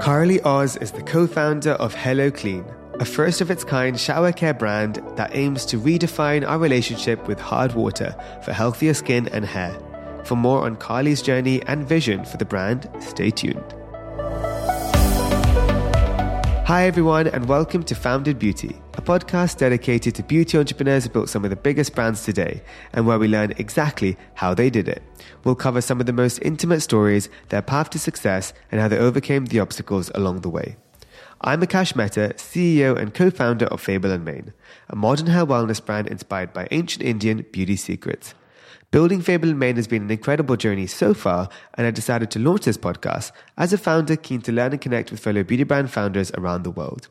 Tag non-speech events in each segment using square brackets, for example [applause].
Carly Oz is the co founder of HelloKlean, a first of its kind shower care brand that aims to redefine our relationship with hard water for healthier skin and hair. For more on Carly's journey and vision for the brand, stay tuned. Hi, everyone, and welcome to Founded Beauty, a podcast dedicated to beauty entrepreneurs who built some of the biggest brands today and where we learn exactly how they did it. We'll cover some of the most intimate stories, their path to success, and how they overcame the obstacles along the way. I'm Akash Mehta, CEO and co founder of Fable and Mane, a modern hair wellness brand inspired by ancient Indian beauty secrets. Building Fable Mane has been an incredible journey so far, and I decided to launch this podcast as a founder keen to learn and connect with fellow beauty brand founders around the world.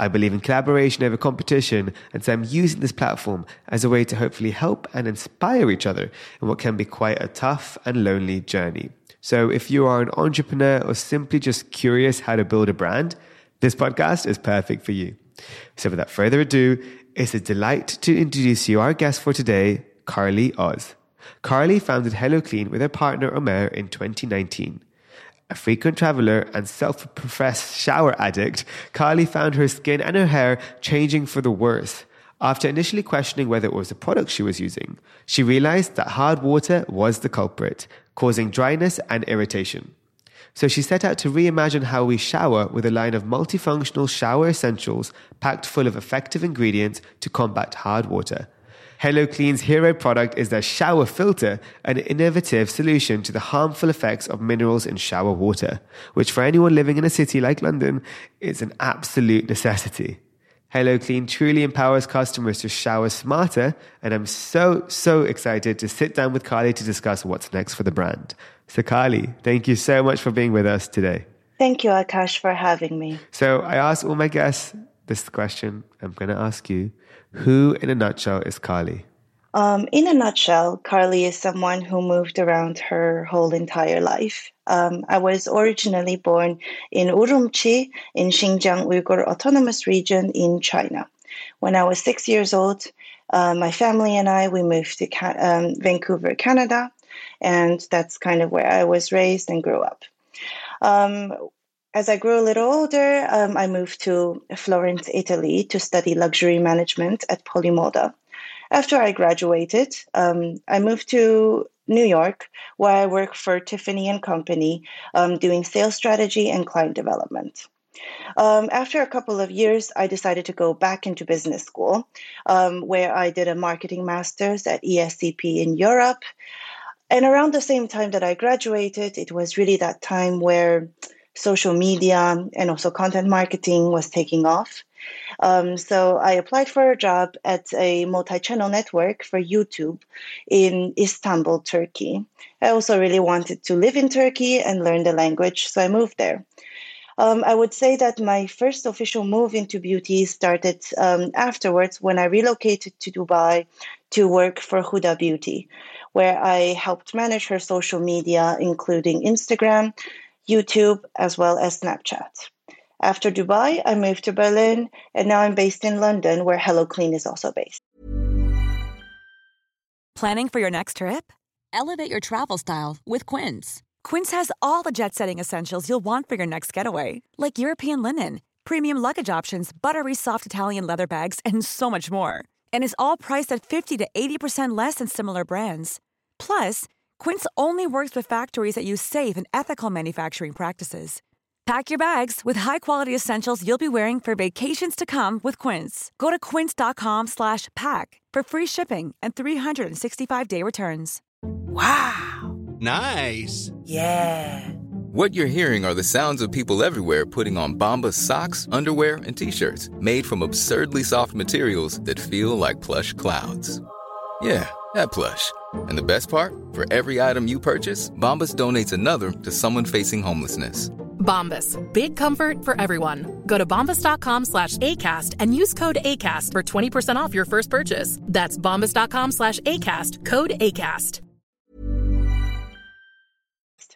I believe in collaboration over competition, and so I'm using this platform as a way to hopefully help and inspire each other in what can be quite a tough and lonely journey. So if you are an entrepreneur or simply just curious how to build a brand, this podcast is perfect for you. So without further ado, it's a delight to introduce you our guest for today, Carly Oz. Carly founded HelloKlean with her partner Omer in 2019. A frequent traveler and self professed shower addict, Carly found her skin and her hair changing for the worse. After initially questioning whether it was the product she was using, she realized that hard water was the culprit, causing dryness and irritation. So she set out to reimagine how we shower with a line of multifunctional shower essentials packed full of effective ingredients to combat hard water. HelloKlean's hero product is their shower filter, an innovative solution to the harmful effects of minerals in shower water, which for anyone living in a city like London is an absolute necessity. HelloKlean truly empowers customers to shower smarter, and I'm so, so excited to sit down with Carly to discuss what's next for the brand. So, Carly, thank you so much for being with us today. Thank you, Akash, for having me. So, I asked all my guests this question. I'm going to ask you who, in a nutshell, is Carly? Um, in a nutshell, Carly is someone who moved around her whole entire life. Um, I was originally born in Urumqi in Xinjiang Uyghur Autonomous Region in China. When I was six years old, uh, my family and I we moved to Ca- um, Vancouver, Canada, and that's kind of where I was raised and grew up. Um, as I grew a little older, um, I moved to Florence, Italy to study luxury management at Polimoda. After I graduated, um, I moved to New York, where I work for Tiffany and Company, um, doing sales strategy and client development. Um, after a couple of years, I decided to go back into business school, um, where I did a marketing master's at ESCP in Europe. And around the same time that I graduated, it was really that time where social media and also content marketing was taking off. Um, so I applied for a job at a multi-channel network for YouTube in Istanbul, Turkey. I also really wanted to live in Turkey and learn the language, so I moved there. Um, I would say that my first official move into beauty started um, afterwards when I relocated to Dubai to work for Huda Beauty, where I helped manage her social media, including Instagram, YouTube, as well as Snapchat. After Dubai, I moved to Berlin, and now I'm based in London, where Hello Clean is also based. Planning for your next trip? Elevate your travel style with Quince. Quince has all the jet setting essentials you'll want for your next getaway, like European linen, premium luggage options, buttery soft Italian leather bags, and so much more. And is all priced at 50 to 80% less than similar brands. Plus, Quince only works with factories that use safe and ethical manufacturing practices. Pack your bags with high-quality essentials you'll be wearing for vacations to come with Quince. Go to quince.com/pack for free shipping and 365-day returns. Wow. Nice. Yeah. What you're hearing are the sounds of people everywhere putting on Bombas socks, underwear, and t-shirts made from absurdly soft materials that feel like plush clouds. Yeah, that plush. And the best part? For every item you purchase, Bombas donates another to someone facing homelessness. Bombas. Big comfort for everyone. Go to bombas.com slash ACAST and use code ACAST for 20% off your first purchase. That's bombas.com slash ACAST. Code ACAST.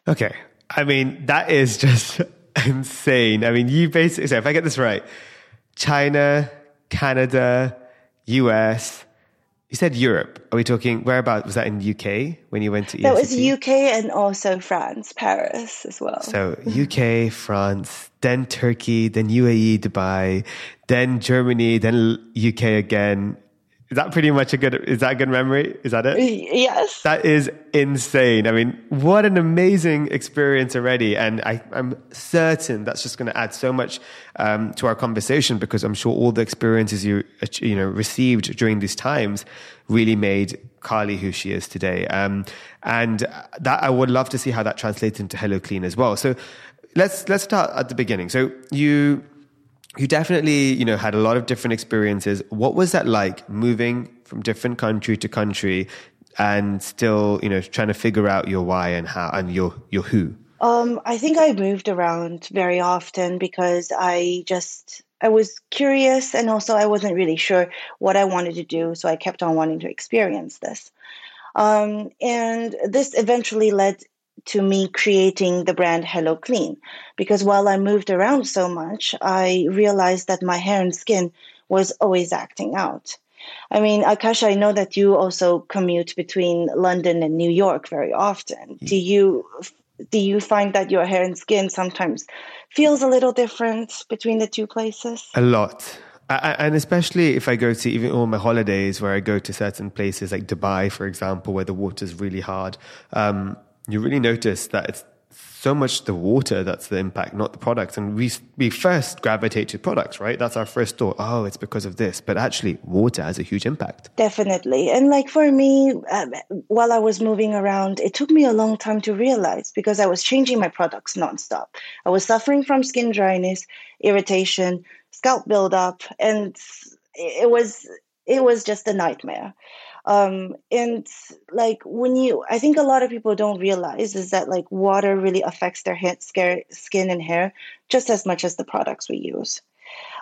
Okay. I mean, that is [laughs] just insane. I mean, you basically, so if I get this right, China, Canada, US, You said Europe. Are we talking whereabouts? Was that in the UK when you went to? That was UK and also France, Paris as well. So UK, France, then Turkey, then UAE, Dubai, then Germany, then UK again, is that pretty much a good? Is that a good memory? Is that it? Yes. That is insane. I mean, what an amazing experience already, and I, am certain that's just going to add so much um, to our conversation because I'm sure all the experiences you you know received during these times really made Carly who she is today. Um, and that I would love to see how that translates into HelloKlean as well. So let's let's start at the beginning. So you you definitely, you know, had a lot of different experiences. What was that like moving from different country to country and still, you know, trying to figure out your why and how and your your who? Um, I think I moved around very often because I just I was curious and also I wasn't really sure what I wanted to do, so I kept on wanting to experience this. Um, and this eventually led to me creating the brand HelloKlean. Because while I moved around so much, I realized that my hair and skin was always acting out. I mean, Akash, I know that you also commute between London and New York very often. Do you do you find that your hair and skin sometimes feels a little different between the two places? A lot. I, and especially if I go to even all my holidays where I go to certain places like Dubai, for example, where the water's really hard. Um, you really notice that it's so much the water that's the impact, not the products. And we we first gravitate to products, right? That's our first thought. Oh, it's because of this, but actually, water has a huge impact. Definitely, and like for me, um, while I was moving around, it took me a long time to realize because I was changing my products nonstop. I was suffering from skin dryness, irritation, scalp buildup, and it was it was just a nightmare. Um, and like when you, I think a lot of people don't realize is that like water really affects their skin and hair just as much as the products we use.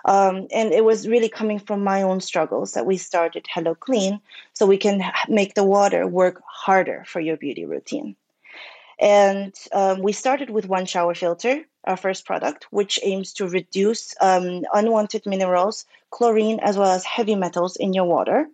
Um, and it was really coming from my own struggles that we started HelloKlean so we can make the water work harder for your beauty routine. And um, we started with one shower filter, our first product, which aims to reduce um, unwanted minerals, chlorine, as well as heavy metals in your water.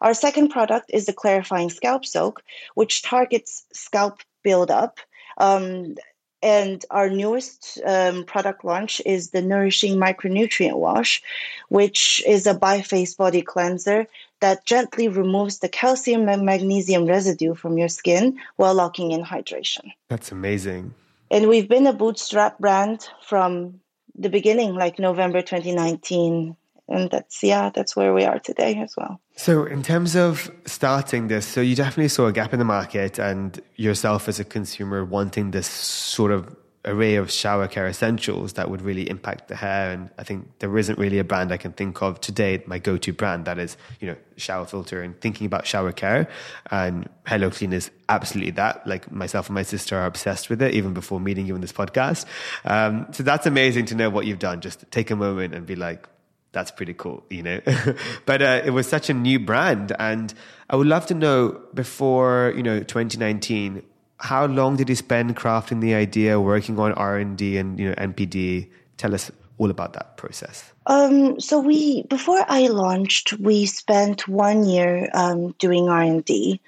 Our second product is the clarifying scalp soak, which targets scalp buildup. Um, and our newest um, product launch is the Nourishing Micronutrient Wash, which is a biphase body cleanser that gently removes the calcium and magnesium residue from your skin while locking in hydration. That's amazing. And we've been a bootstrap brand from the beginning, like November 2019. And that's, yeah, that's where we are today as well. So, in terms of starting this, so you definitely saw a gap in the market and yourself as a consumer wanting this sort of array of shower care essentials that would really impact the hair. And I think there isn't really a brand I can think of today, my go to brand that is, you know, shower filter and thinking about shower care. And HelloKlean is absolutely that. Like myself and my sister are obsessed with it even before meeting you in this podcast. Um, so that's amazing to know what you've done. Just take a moment and be like, that's pretty cool, you know. [laughs] but uh, it was such a new brand, and I would love to know before you know 2019 how long did you spend crafting the idea, working on R and D and you know NPD? Tell us all about that process. Um, so we before I launched, we spent one year um, doing R and D,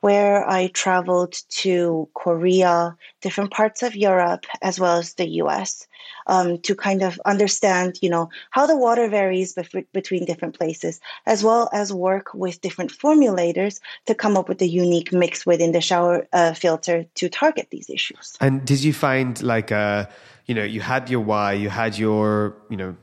where I traveled to Korea, different parts of Europe, as well as the U.S um, to kind of understand, you know, how the water varies bef- between different places, as well as work with different formulators to come up with a unique mix within the shower uh, filter to target these issues. And did you find like, uh, you know, you had your why, you had your, you know,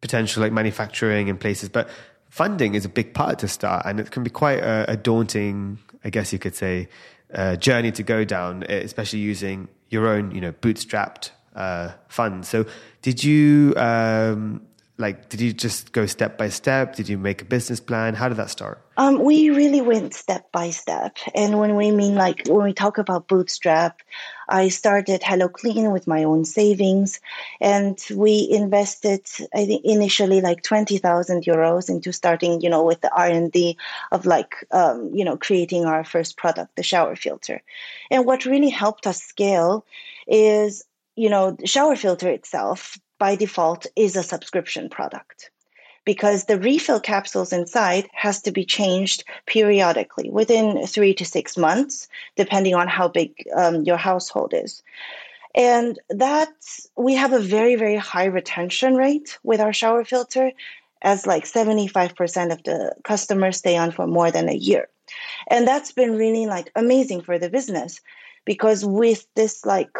potential like manufacturing in places, but funding is a big part to start, and it can be quite a, a daunting, I guess you could say, uh, journey to go down, especially using your own, you know, bootstrapped uh, fund. So, did you um, like? Did you just go step by step? Did you make a business plan? How did that start? Um, we really went step by step, and when we mean like when we talk about bootstrap, I started HelloKlean with my own savings, and we invested I think initially like twenty thousand euros into starting, you know, with the R and D of like um, you know creating our first product, the shower filter, and what really helped us scale is you know, the shower filter itself by default is a subscription product. because the refill capsules inside has to be changed periodically within three to six months, depending on how big um, your household is. And that we have a very, very high retention rate with our shower filter, as like 75% of the customers stay on for more than a year. And that's been really like amazing for the business because with this like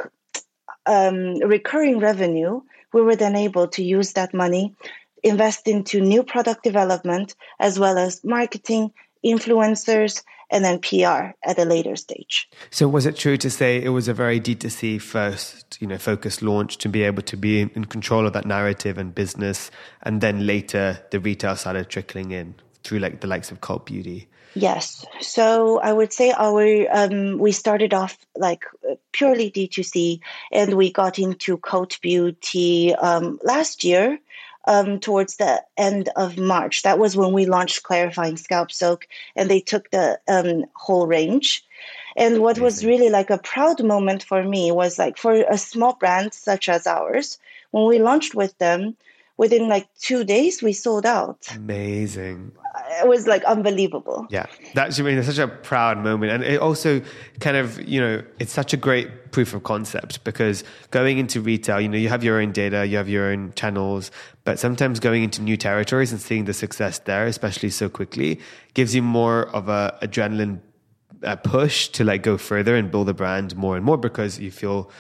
um, recurring revenue, we were then able to use that money, invest into new product development, as well as marketing, influencers, and then PR at a later stage. So was it true to say it was a very D2C first, you know, focused launch to be able to be in control of that narrative and business, and then later the retail started trickling in through like the likes of Cult Beauty? Yes. So I would say our um, we started off like purely D2C and we got into Cult Beauty um, last year um, towards the end of March. That was when we launched Clarifying Scalp Soak, and they took the um, whole range. And what was really like a proud moment for me was like for a small brand such as ours, when we launched with them, within like two days we sold out. Amazing it was like unbelievable. Yeah, that's I mean, it's such a proud moment, and it also kind of you know it's such a great proof of concept because going into retail, you know, you have your own data, you have your own channels, but sometimes going into new territories and seeing the success there, especially so quickly, gives you more of a adrenaline uh, push to like go further and build a brand more and more because you feel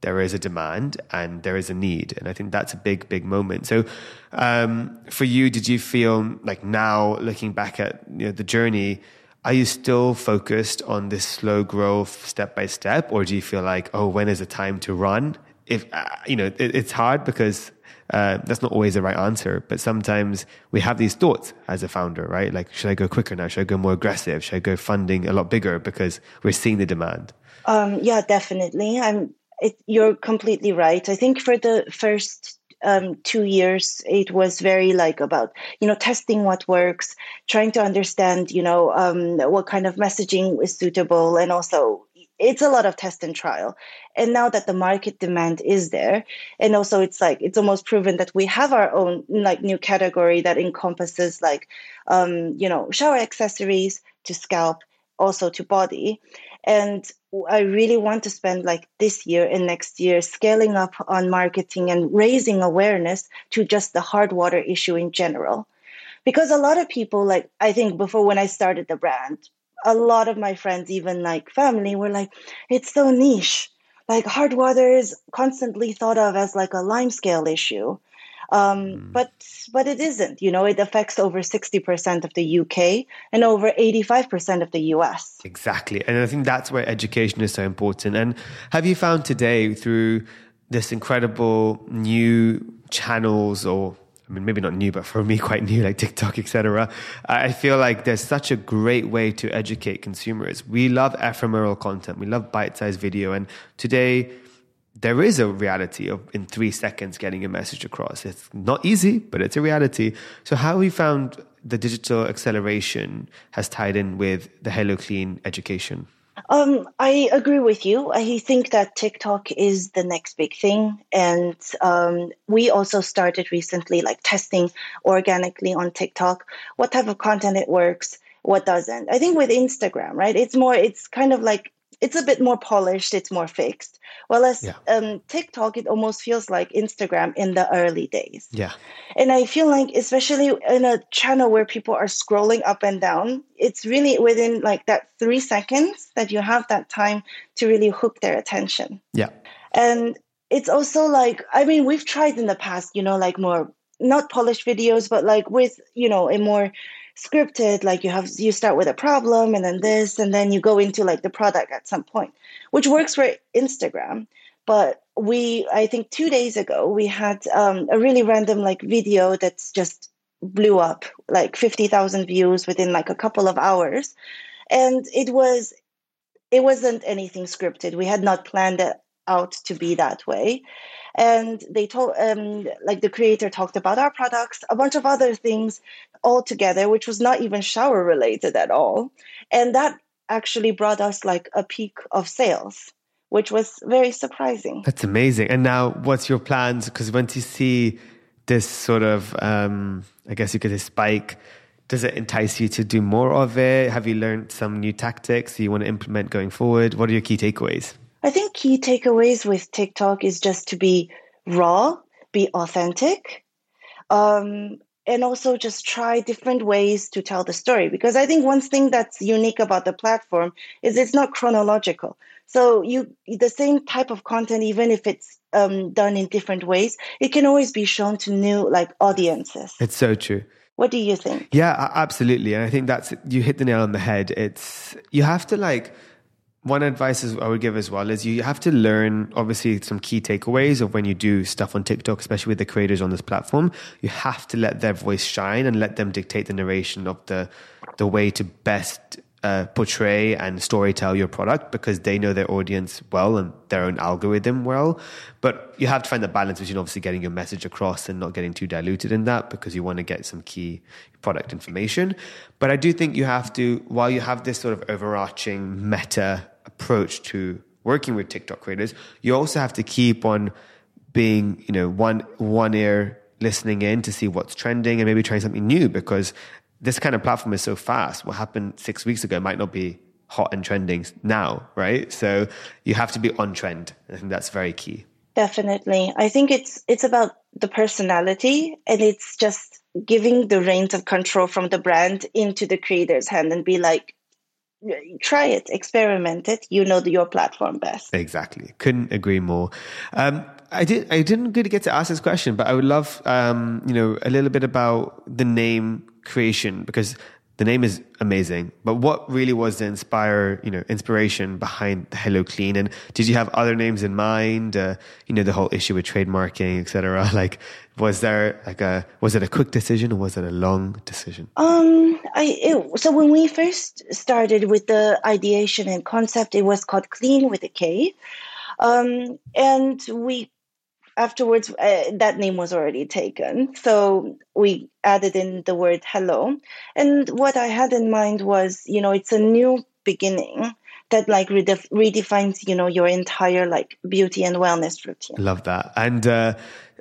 there is a demand and there is a need. And I think that's a big, big moment. So, um, for you, did you feel like now looking back at you know, the journey, are you still focused on this slow growth step by step? Or do you feel like, oh, when is the time to run? If, uh, you know, it, it's hard because uh, that's not always the right answer, but sometimes we have these thoughts as a founder, right? Like, should I go quicker now? Should I go more aggressive? Should I go funding a lot bigger because we're seeing the demand? Um, yeah, definitely. I'm it, you're completely right. I think for the first um, two years, it was very like about you know testing what works, trying to understand you know um, what kind of messaging is suitable, and also it's a lot of test and trial. And now that the market demand is there, and also it's like it's almost proven that we have our own like new category that encompasses like um, you know shower accessories to scalp, also to body and I really want to spend like this year and next year scaling up on marketing and raising awareness to just the hard water issue in general. Because a lot of people, like, I think before when I started the brand, a lot of my friends, even like family, were like, it's so niche. Like, hard water is constantly thought of as like a lime scale issue. Um, mm. But but it isn't. You know, it affects over sixty percent of the UK and over eighty five percent of the US. Exactly, and I think that's where education is so important. And have you found today through this incredible new channels or I mean, maybe not new, but for me, [laughs] quite new, like TikTok, etc. I feel like there's such a great way to educate consumers. We love ephemeral content. We love bite-sized video. And today, there is a reality of in three seconds getting a message across. It's not easy, but it's a reality. So how we found the digital acceleration has tied in with the HelloKlean education? Um, I agree with you. I think that TikTok is the next big thing, and um, we also started recently, like testing organically on TikTok, what type of content it works, what doesn't. I think with Instagram, right? It's more. It's kind of like it's a bit more polished, it's more fixed. Well, as yeah. um, TikTok, it almost feels like Instagram in the early days. Yeah. And I feel like, especially in a channel where people are scrolling up and down, it's really within like that three seconds that you have that time to really hook their attention. Yeah. And it's also like, I mean, we've tried in the past, you know, like more not polished videos, but like with, you know, a more scripted like you have you start with a problem and then this and then you go into like the product at some point which works for instagram. But we i think two days ago we had um, a really random like video that's just blew up like 50000 views within like a couple of hours. And it was it wasn't anything scripted. We had not planned it out to be that way and they told um, like the creator talked about our products a bunch of other things all together which was not even shower related at all and that actually brought us like a peak of sales which was very surprising that's amazing and now what's your plans because once you see this sort of, um, I guess you could say, spike, does it entice you to do more of it? Have you learned some new tactics you want to implement going forward? What are your key takeaways? I think key takeaways with TikTok is just to be raw, be authentic, um, and also just try different ways to tell the story. Because I think one thing that's unique about the platform is it's not chronological. So you the same type of content, even if it's um, done in different ways, it can always be shown to new like audiences. It's so true. What do you think? Yeah, absolutely. And I think that's you hit the nail on the head. It's you have to like one advice is I would give as well is you have to learn obviously some key takeaways of when you do stuff on TikTok, especially with the creators on this platform. You have to let their voice shine and let them dictate the narration of the the way to best uh, portray and storytell your product because they know their audience well and their own algorithm well. But you have to find the balance between obviously getting your message across and not getting too diluted in that because you want to get some key product information. But I do think you have to, while you have this sort of overarching meta approach to working with TikTok creators, you also have to keep on being, you know, one one ear listening in to see what's trending and maybe trying something new because this kind of platform is so fast. What happened six weeks ago might not be hot and trending now, right? So you have to be on trend. I think that's very key. Definitely. I think it's it's about the personality and it's just giving the reins of control from the brand into the creator's hand and be like, try it, experiment it. You know your platform best. Exactly. Couldn't agree more. Um, I did. I didn't really get to ask this question, but I would love, um, you know, a little bit about the name creation because the name is amazing. But what really was the inspire, you know, inspiration behind HelloKlean? And did you have other names in mind? Uh, you know, the whole issue with trademarking, etc. [laughs] Like, was there like a was it a quick decision or was it a long decision? Um, I it, so when we first started with the ideation and concept, it was called Clean with a K, um, and we afterwards uh, that name was already taken. So we added in the word hello. And what i had in mind was you know it's a new beginning that like redef- redefines you know your entire like beauty and wellness routine. Love that. And uh,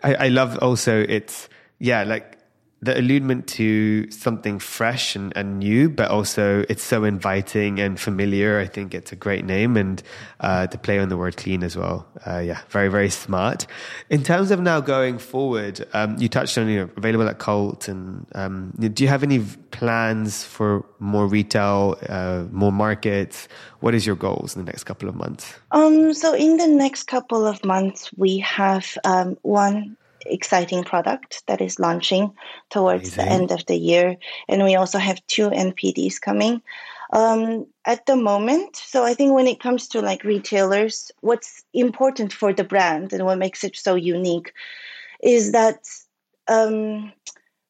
I, I love also it's yeah like the alludement to something fresh and, and new, but also it's so inviting and familiar. I think it's a great name and uh, to play on the word clean as well. Uh, yeah, very, very smart. In terms of now going forward, um, you touched on, you know, available at Cult and um, do you have any plans for more retail, uh, more markets? What is your goals in the next couple of months? Um, so in the next couple of months, we have um, one exciting product that is launching towards Amazing. the end of the year. And we also have two NPDs coming. Um, at the moment, so I think when it comes to like retailers, what's important for the brand and what makes it so unique is that um,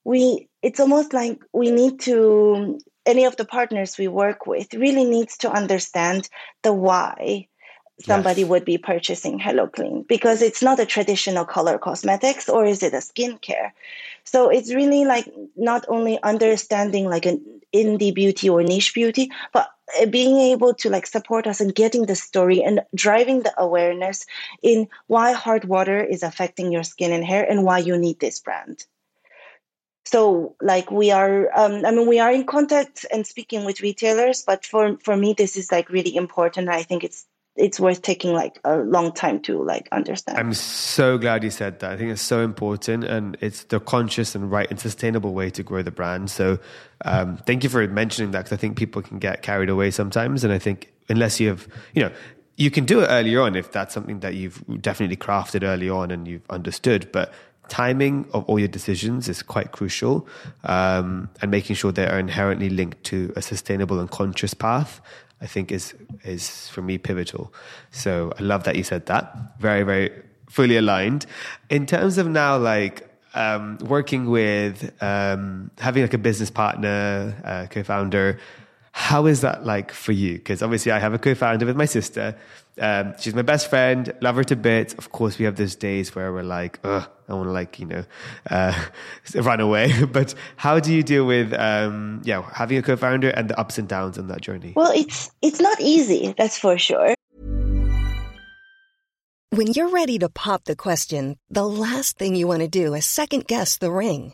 we it's almost like we need to any of the partners we work with really needs to understand the why somebody yes. would be purchasing HelloKlean because it's not a traditional color cosmetics or is it a skincare? So it's really like not only understanding like an indie beauty or niche beauty, but uh, being able to like support us in getting the story and driving the awareness in why hard water is affecting your skin and hair and why you need this brand so like we are um, i mean we are in contact and speaking with retailers but for for me this is like really important i think it's it's worth taking like a long time to like understand. I'm so glad you said that. I think it's so important and it's the conscious and right and sustainable way to grow the brand. So um, thank you for mentioning that because I think people can get carried away sometimes. And I think unless you have, you know, you can do it earlier on if that's something that you've definitely crafted early on and you've understood. But timing of all your decisions is quite crucial um, and making sure they are inherently linked to a sustainable and conscious path I think is is for me pivotal. So I love that you said that. Very very fully aligned. In terms of now, like um, working with um, having like a business partner, uh, co-founder. How is that like for you? Because obviously, I have a co-founder with my sister. Um, she's my best friend, love her to bits. Of course, we have those days where we're like, ugh, I want to like, you know, uh, [laughs] run away. [laughs] but how do you deal with, um, yeah, having a co-founder and the ups and downs on that journey? Well, it's, it's not easy. That's for sure. When you're ready to pop the question, the last thing you want to do is second guess the ring.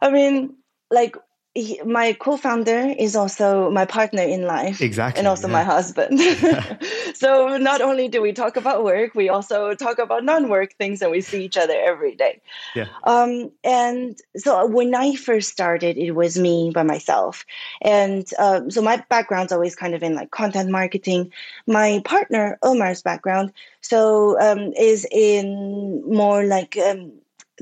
I mean, like he, my co-founder is also my partner in life Exactly, and also yeah. my husband [laughs] so not only do we talk about work we also talk about non-work things and we see each other every day Yeah. um, and so when i first started it was me by myself and um, so my background's always kind of in like content marketing my partner omar's background so um, is in more like um,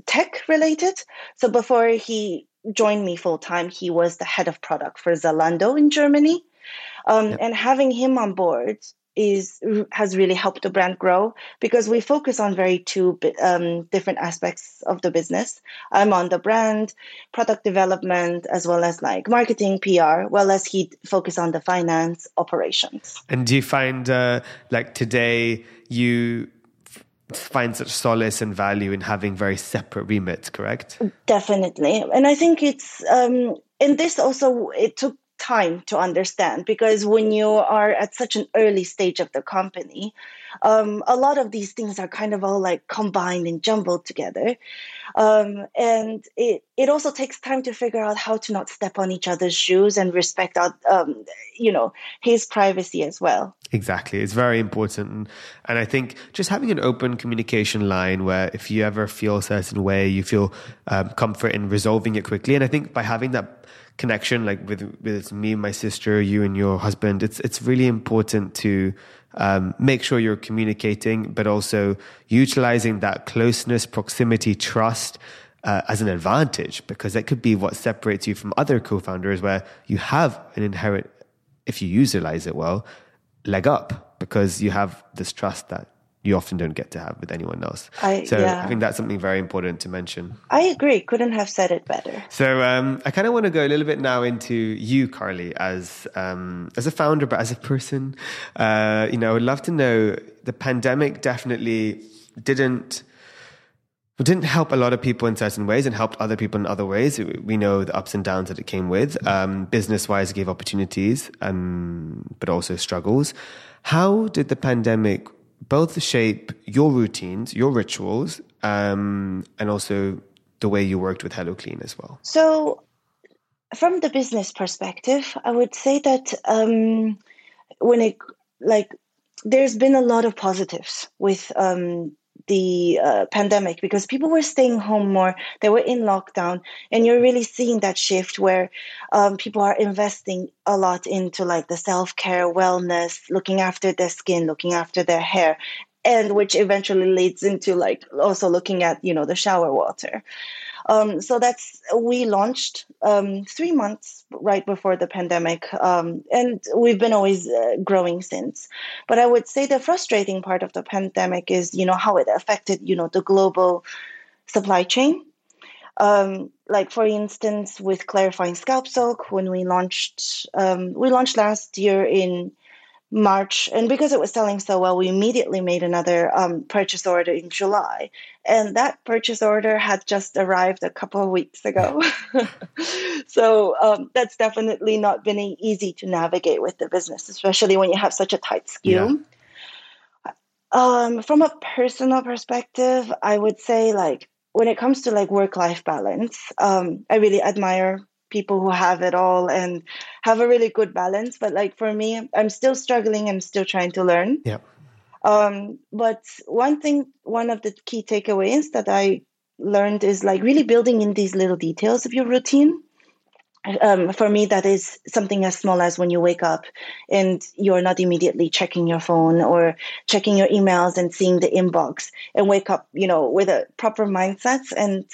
tech related. So before he joined me full time, he was the head of product for Zalando in Germany. Um, And having him on board is has really helped the brand grow because we focus on very two um, different aspects of the business. I'm on the brand, product development, as well as like marketing, PR, well as he focus on the finance operations. And do you find, uh, like today, you find such solace and value in having very separate remits, correct? Definitely. And I think it's, um, and this also, it took time to understand because when you are at such an early stage of the company, um, a lot of these things are kind of all like combined and jumbled together. Um, and it, it also takes time to figure out how to not step on each other's shoes and respect our, um, you know, his privacy as well. Exactly. It's very important. And, and I think just having an open communication line where if you ever feel a certain way, you feel um, comfort in resolving it quickly. And I think by having that connection, like with, with me, my sister, you and your husband, it's, it's really important to um, make sure you're communicating, but also utilizing that closeness, proximity, trust uh, as an advantage, because that could be what separates you from other co-founders where you have an inherent, if you utilize it well, leg up because you have this trust that you often don't get to have with anyone else. I- so yeah. I think that's something very important to mention. I agree. Couldn't have said it better. So um, I kind of want to go a little bit now into you, Carly, as um, as a founder, but as a person. Uh, you know, I would love to know. The pandemic definitely didn't didn't help a lot of people in certain ways and helped other people in other ways. We know the ups and downs that it came with. Um, business wise, it gave opportunities, um, but also struggles. How did the pandemic both shape your routines, your rituals, um, and also the way you worked with HelloKlean as well? So, from the business perspective, I would say that um, when it like there's been a lot of positives with um, the uh, pandemic because people were staying home more, they were in lockdown, and you're really seeing that shift where um, people are investing a lot into like the self care, wellness, looking after their skin, looking after their hair, and which eventually leads into like also looking at you know the shower water. Um, so that's we launched um, three months right before the pandemic, um, and we've been always uh, growing since. But I would say the frustrating part of the pandemic is, you know, how it affected, you know, the global supply chain. Um, like for instance, with clarifying scalp soak, when we launched, um, we launched last year in March, and because it was selling so well, we immediately made another um, purchase order in July, and that purchase order had just arrived a couple of weeks ago. [laughs] [laughs] so um, that's definitely not been easy to navigate with the business, especially when you have such a tight SKU. Yeah. Um, from a personal perspective, I would say like when it comes to like work life balance, um, I really admire people who have it all and have a really good balance. But like for me, I'm still struggling. I'm still trying to learn. Yeah. Um, but one thing, one of the key takeaways that I learned is like really building in these little details of your routine. Um, for me, that is something as small as when you wake up and you're not immediately checking your phone or checking your emails and seeing the inbox and wake up, you know, with a proper mindset and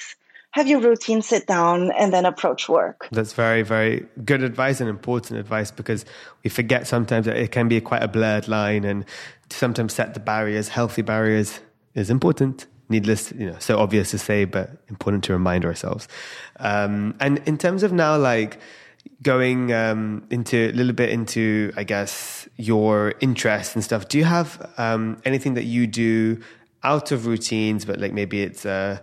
have your routine, sit down, and then approach work. That's very, very good advice and important advice because we forget sometimes that it can be quite a blurred line and sometimes set the barriers, healthy barriers is important. Needless, you know, so obvious to say, but important to remind ourselves. Um, and in terms of now, like, going um, into a little bit into, I guess, your interests and stuff. Do you have um, anything that you do out of routines, but like maybe it's uh,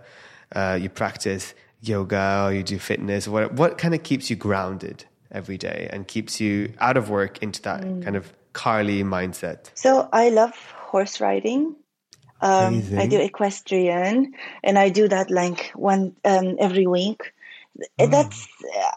uh, you practice yoga or you do fitness, what, what kind of keeps you grounded every day and keeps you out of work into that mm. kind of Carly mindset? So I love horse riding. Um, I do equestrian and I do that like one um, every week. Mm. That's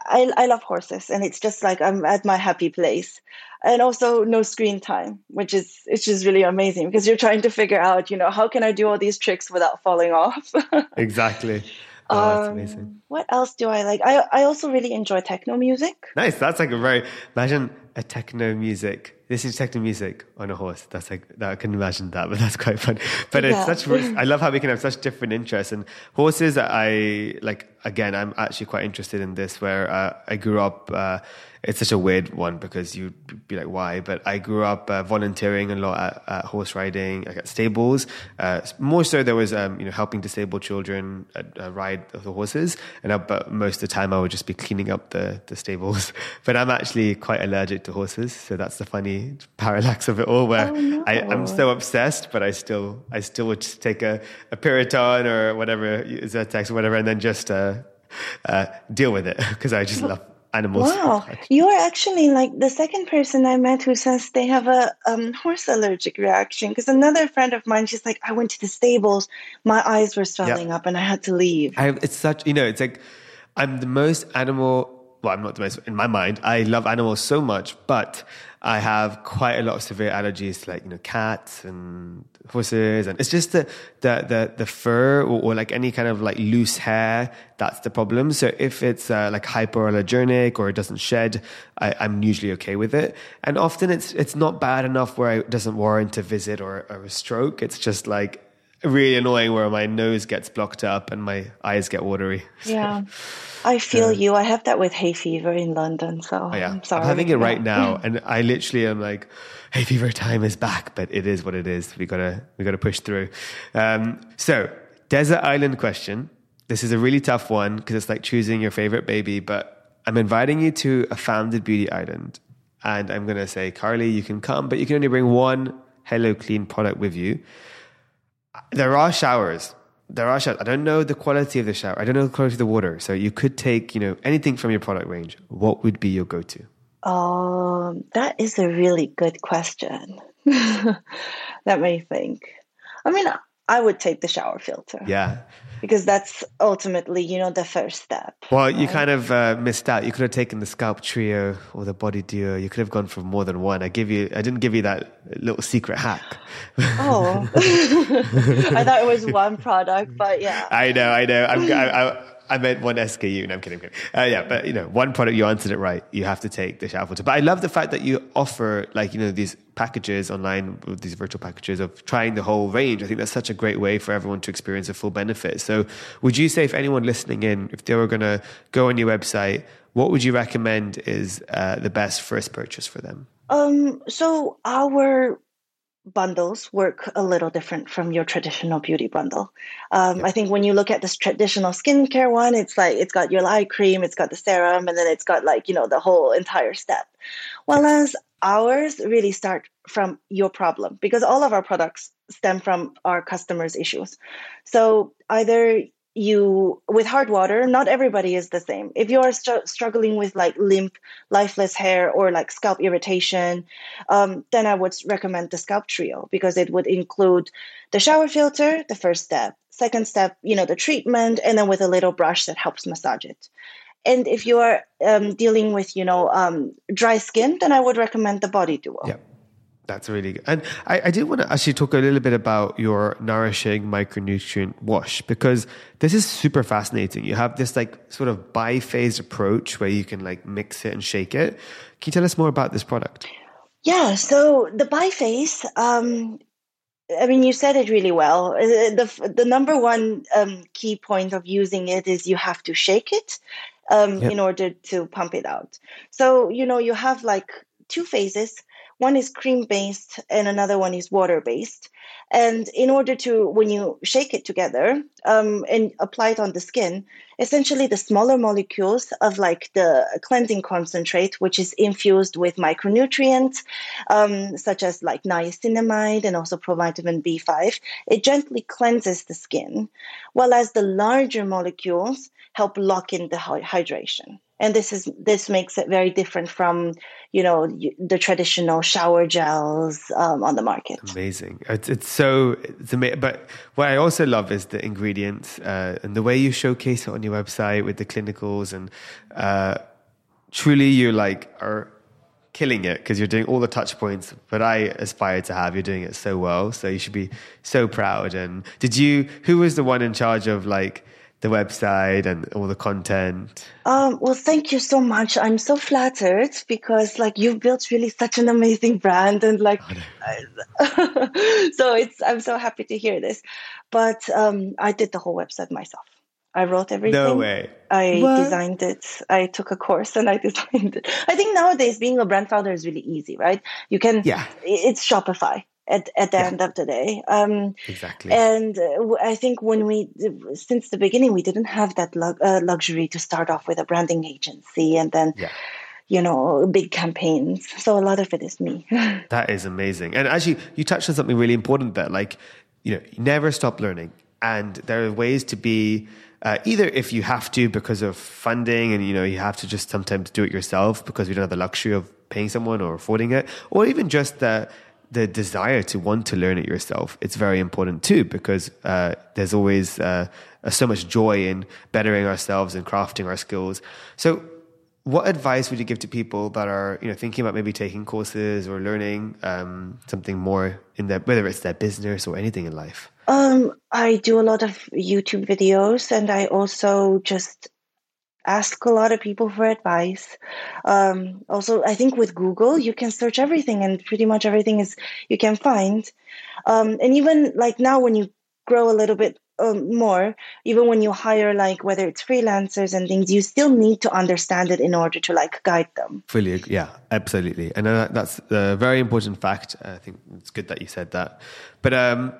I, I love horses and it's just like I'm at my happy place and also no screen time which is it's just really amazing because you're trying to figure out you know how can I do all these tricks without falling off? [laughs] Exactly. Oh, that's um, amazing. what else do I like? I, I also really enjoy techno music. Nice. That's like a very imagine a techno music this is techno music on a horse. That's like I can imagine that, but [laughs] that's quite fun. But yeah. it's such. I love how we can have such different interests and horses. I like again. I'm actually quite interested in this. Where uh, I grew up. Uh, it's such a weird one because you'd be like, why? But I grew up uh, volunteering a lot at, at, horse riding, like at stables. Uh, more so, there was um, you know helping disabled children uh, ride the horses, and I, but most of the time I would just be cleaning up the the stables. [laughs] But I'm actually quite allergic to horses, so that's the funny parallax of it all. Where oh, no. I, am so obsessed, but I still I still would take a, a Piriton or whatever Zyrtec or whatever, and then just uh, uh, deal with it [laughs] because I just love animals. Wow, you are actually like the second person I met who says they have a um, horse allergic reaction. Because another friend of mine, she's like, I went to the stables, my eyes were swelling up, and I had to leave. I, it's such, you know, it's like I'm the most animal. Well, I'm not the most in my mind. I love animals so much, but I have quite a lot of severe allergies, to like you know, cats and horses, and it's just the the the, the fur or, or, like any kind of like loose hair. That's the problem. So if it's uh, like hypoallergenic or it doesn't shed, I, am usually okay with it. And often it's it's not bad enough where it doesn't warrant a visit or, or a stroke. It's just like really annoying where my nose gets blocked up and my eyes get watery. So, [laughs] yeah. I feel you. I have that with hay fever in London. So oh, yeah. I'm sorry. I'm having it right now. [laughs] And I literally am like, hay fever time is back, but it is what it is. We gotta, we gotta push through. Um, so desert island question. This is a really tough one because it's like choosing your favorite baby, but I'm inviting you to a founded beauty island. And I'm going to say, Carly, you can come, but you can only bring one HelloKlean product with you. There are showers. There are showers. I don't know the quality of the shower. I don't know the quality of the water. So you could take, you know, anything from your product range. What would be your go-to? Um, that is a really good question. [laughs] Let me think. I mean, I would take the shower filter. Yeah because that's ultimately, you know, the first step. Well, right? you kind of uh, missed out. You could have taken the scalp trio or the body duo. You could have gone for more than one. I give you, I didn't give you that little secret hack. Oh, [laughs] I thought it was one product, but yeah. [laughs] I know, I know. I'm, I, I, I meant one SKU. No, I'm kidding. I'm kidding. Uh, yeah, but you know, one product you answered it right. You have to take the shower filter. But I love the fact that you offer like you know these packages online these virtual packages of trying the whole range. I think that's such a great way for everyone to experience a full benefit. So, would you say if anyone listening in, if they were going to go on your website, what would you recommend is uh, the best first purchase for them? Um, so our bundles work a little different from your traditional beauty bundle. Um, yeah. I think when you look at this traditional skincare one, it's like it's got your eye cream, it's got the serum, and then it's got like you know the whole entire step. Whereas ours really start from your problem because all of our products stem from our customers' issues. So either you with hard water not everybody is the same. If you are st- struggling with like limp lifeless hair or like scalp irritation um, then i would recommend the scalp trio because it would include the shower filter the first step second step you know the treatment and then with a little brush that helps massage it. And if you are um, dealing with you know um, dry skin then i would recommend the body duo. Yeah that's really good. And I, I did want to actually talk a little bit about your nourishing micronutrient wash because this is super fascinating. You have this like sort of biphase approach where you can like mix it and shake it. Can you tell us more about this product? Yeah, so the biphase, um, I mean, you said it really well. Uh, the the number one um, key point of using it is you have to shake it um, yep. in order to pump it out. So you know you have like two phases one is cream based and another one is water based. And in order to, when you shake it together um, and apply it on the skin, essentially the smaller molecules of like the cleansing concentrate, which is infused with micronutrients um, such as like niacinamide and also provitamin B5, it gently cleanses the skin, while as the larger molecules help lock in the hydration and this is this makes it very different from you know the traditional shower gels um, on the market. Amazing. It's, it's so it's amazing but what i also love is the ingredients uh, and the way you showcase it on your website with the clinicals and uh, truly you like are killing it because you're doing all the touch points but i aspire to have you're doing it so well so you should be so proud. And did you who was the one in charge of like the website and all the content? Um, well, thank you so much. I'm so flattered because like you've built really such an amazing brand and like, [laughs] so it's, I'm so happy to hear this, but, um, I did the whole website myself. I wrote everything. No way. I what? designed it. I took a course and I [laughs] designed it. I think nowadays being a brand founder is really easy, right? You can, yeah, it's Shopify at, at the yeah. end of the day. Um, exactly. And uh, I think when we, since the beginning, we didn't have that lu- uh, luxury to start off with a branding agency and then. Yeah. You know, big campaigns. So a lot of it is me. [laughs] that is amazing. And actually, you touched on something really important there. Like, you know, you never stop learning. And there are ways to be uh, either if you have to because of funding and you know you have to just sometimes do it yourself because we don't have the luxury of paying someone or affording it or even just that the desire to want to learn it yourself, it's very important too, because uh, there's always uh, so much joy in bettering ourselves and crafting our skills. So, what advice would you give to people that are, you know, thinking about maybe taking courses or learning um, something more in their, whether it's their business or anything in life? Um, I do a lot of YouTube videos, and I also just ask a lot of people for advice. Um, also, I think with Google, you can search everything and pretty much everything is you can find. Um, and even like now, when you grow a little bit um, more, even when you hire like whether it's freelancers and things, you still need to understand it in order to like guide them. Fully, yeah, absolutely, and uh, that's a very important fact. I think it's good that you said that. But um,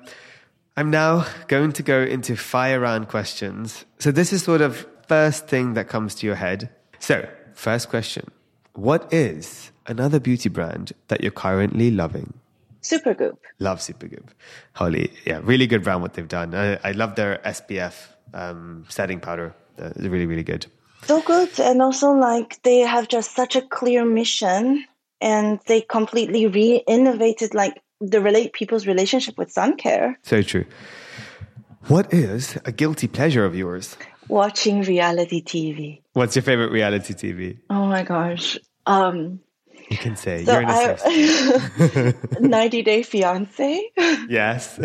I'm now going to go into fire round questions. So this is sort of first thing that comes to your head? So, first question What is another beauty brand that you're currently loving? Supergoop. Love Supergoop. Holy, yeah, really good brand what they've done. I, I love their SPF um, setting powder. Uh, it's really, really good. So good. And also, like, they have just such a clear mission and they completely re innovated, like, the relate people's relationship with sun care. So true. What is a guilty pleasure of yours? Watching reality TV. What's your favorite reality TV? Oh my gosh. Um, you can say so you're in a I, [laughs] 90 Day Fiance. yes.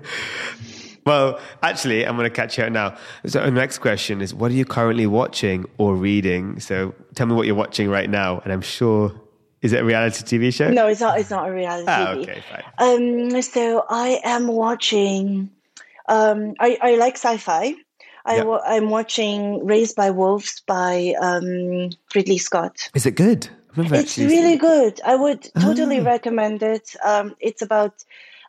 [laughs] well, actually, I'm going to catch you out now. So, the next question is what are you currently watching or reading? So, tell me what you're watching right now, and I'm sure Is it a reality TV show? No, it's not. It's not a reality Ah, TV. okay, fine. Um, so I am watching. Um, I I like sci-fi. I Yeah. I'm watching Raised by Wolves by um, Ridley Scott. Is it good? It's really seen- good. I would totally Ah. recommend it. Um, it's about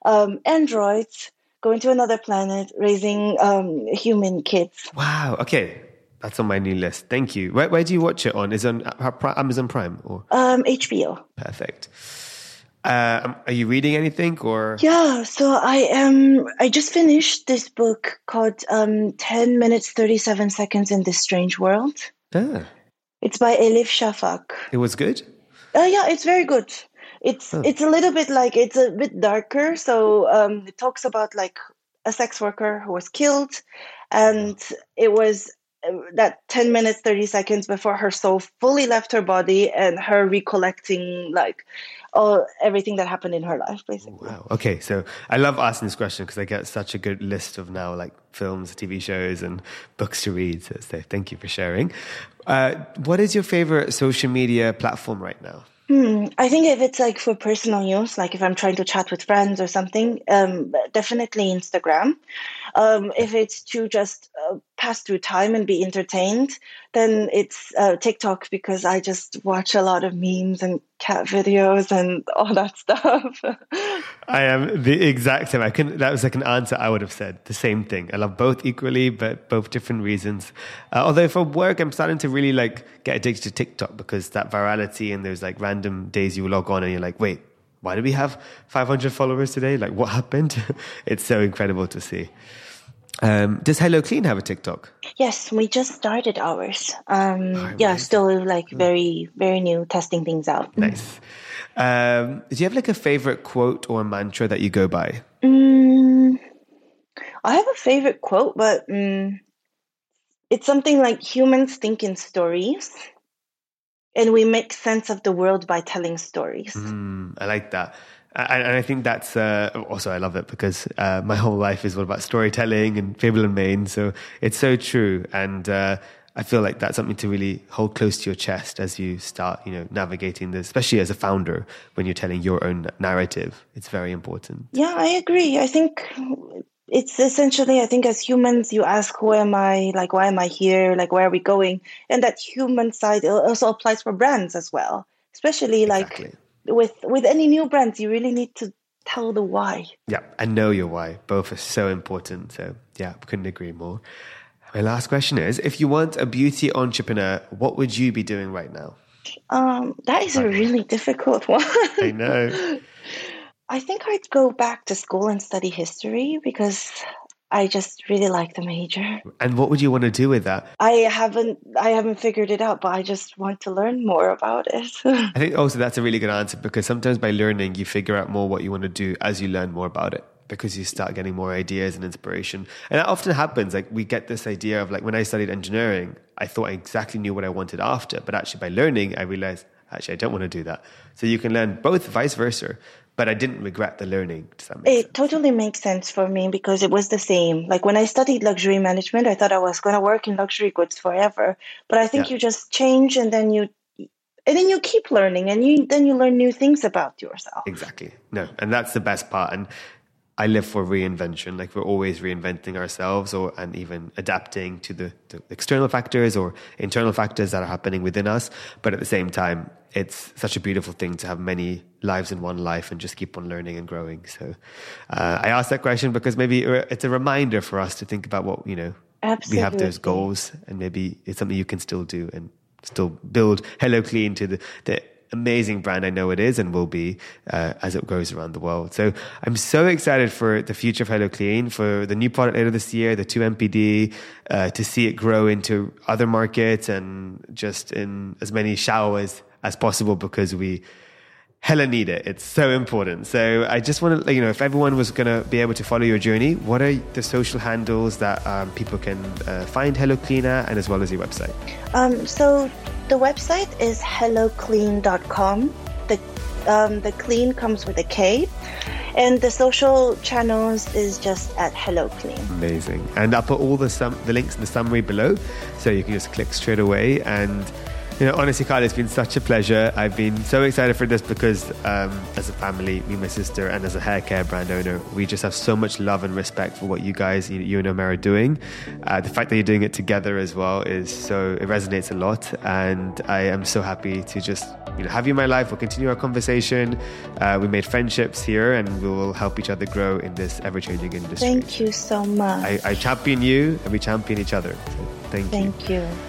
um, androids going to another planet, raising um, human kids. Wow. Okay, that's on my new list. Thank you. Where, where do you watch it on? Is it on uh, Amazon Prime or Um, HBO. perfect? Uh, um, are you reading anything or? Yeah, so I am. I just finished this book called um, "10 Minutes, 37 Seconds in This Strange World." Ah, It's by Elif Shafak. it was good. Uh, yeah, it's very good. It's Oh. it's a little bit like it's a bit darker. So um, it talks about like a sex worker who was killed, and it was that ten minutes thirty seconds before her soul fully left her body, and her recollecting like all everything that happened in her life, basically. Wow. Okay, so I love asking this question because I get such a good list of now like films, TV shows, and books to read. So, so thank you for sharing. Uh, what is your favorite social media platform right now? Hmm. I think if it's like for personal use, like if I'm trying to chat with friends or something, um, definitely Instagram. Um, if it's to just uh, pass through time and be entertained, then it's uh, TikTok because I just watch a lot of memes and cat videos and [laughs] all that stuff. [laughs] I am the exact same. I couldn't. That was like an answer I would have said. The same thing. I love both equally, but both different reasons. Uh, although for work, I'm starting to really like get addicted to TikTok because that virality and there's like random days you log on and you're like, wait, why do we have 500 followers today? Like, what happened? [laughs] it's so incredible to see. Um, does HelloKlean have a TikTok? yes, we just started ours. Um, Oh, yeah, still like very, very new, testing things out. Nice. Um, do you have like a favorite quote or mantra that you go by? Mm, I have a favorite quote, but mm, it's something like humans think in stories, and we make sense of the world by telling stories. Mm, I like that. And, and I think that's uh, also, I love it because uh, my whole life is all about storytelling and Fable and Mane. So it's so true. And uh, I feel like that's something to really hold close to your chest as you start, you know, navigating this, especially as a founder when you're telling your own narrative. It's very important. Yeah, I agree. I think it's essentially, I think as humans, you ask, who am I? Like, why am I here? Like, where are we going? And that human side also applies for brands as well, especially like with with any new brands, you really need to tell the why. Yeah, and know your why. Both are so important. So, yeah, couldn't agree more. My last question is if you want a beauty entrepreneur, what would you be doing right now? Um, that is a really difficult [laughs] one. I know. I think I'd go back to school and study history because I just really like the major. And what would you want to do with that? I haven't I haven't figured it out, but I just want to learn more about it. [laughs] I think also that's a really good answer because sometimes by learning, you figure out more what you want to do as you learn more about it because you start getting more ideas and inspiration. And that often happens. Like we get this idea of like when I studied engineering, I thought I exactly knew what I wanted after, but actually by learning, I realized actually I don't want to do that. So you can learn both vice versa, but I didn't regret the learning. That It sense? totally makes sense for me because it was the same. Like when I studied luxury management, I thought I was going to work in luxury goods forever. But I think Yeah. you just change and then you and then you keep learning and you then you learn new things about yourself. Exactly. No, and that's the best part. And I live for reinvention. Like we're always reinventing ourselves, or and even adapting to the, the external factors or internal factors that are happening within us. But at the same time, it's such a beautiful thing to have many lives in one life and just keep on learning and growing. So uh, I asked that question because maybe it's a reminder for us to think about what you know. We have those goals, and maybe it's something you can still do and still build HelloKlean to the, the amazing brand I know it is and will be uh, as it grows around the world. So I'm so excited for the future of HelloKlean, for the new product later this year, the 2MPD, uh, to see it grow into other markets and just in as many showers as possible because we hella need it. It's so important. So I just want to, you know, if everyone was going to be able to follow your journey, what are the social handles that um, people can uh, find Hello Cleaner and as well as your website? Um, so the website is helloklean.com. The um, the clean comes with a K, and the social channels is just at HelloKlean. Amazing. And I'll put all the sum- the links in the summary below, so you can just click straight away. And You know, honestly, Carly, it's been such a pleasure. I've been so excited for this because, um, as a family, me, my sister, and as a hair care brand owner, we just have so much love and respect for what you guys, you, you and Omer, are doing. Uh, the fact that you're doing it together as well is so it resonates a lot, and I am so happy to just you know have you in my life. We'll continue our conversation. Uh, we made friendships here, and we will help each other grow in this ever-changing industry. Thank you so much. I, I champion you, and we champion each other. So thank you. Thank you.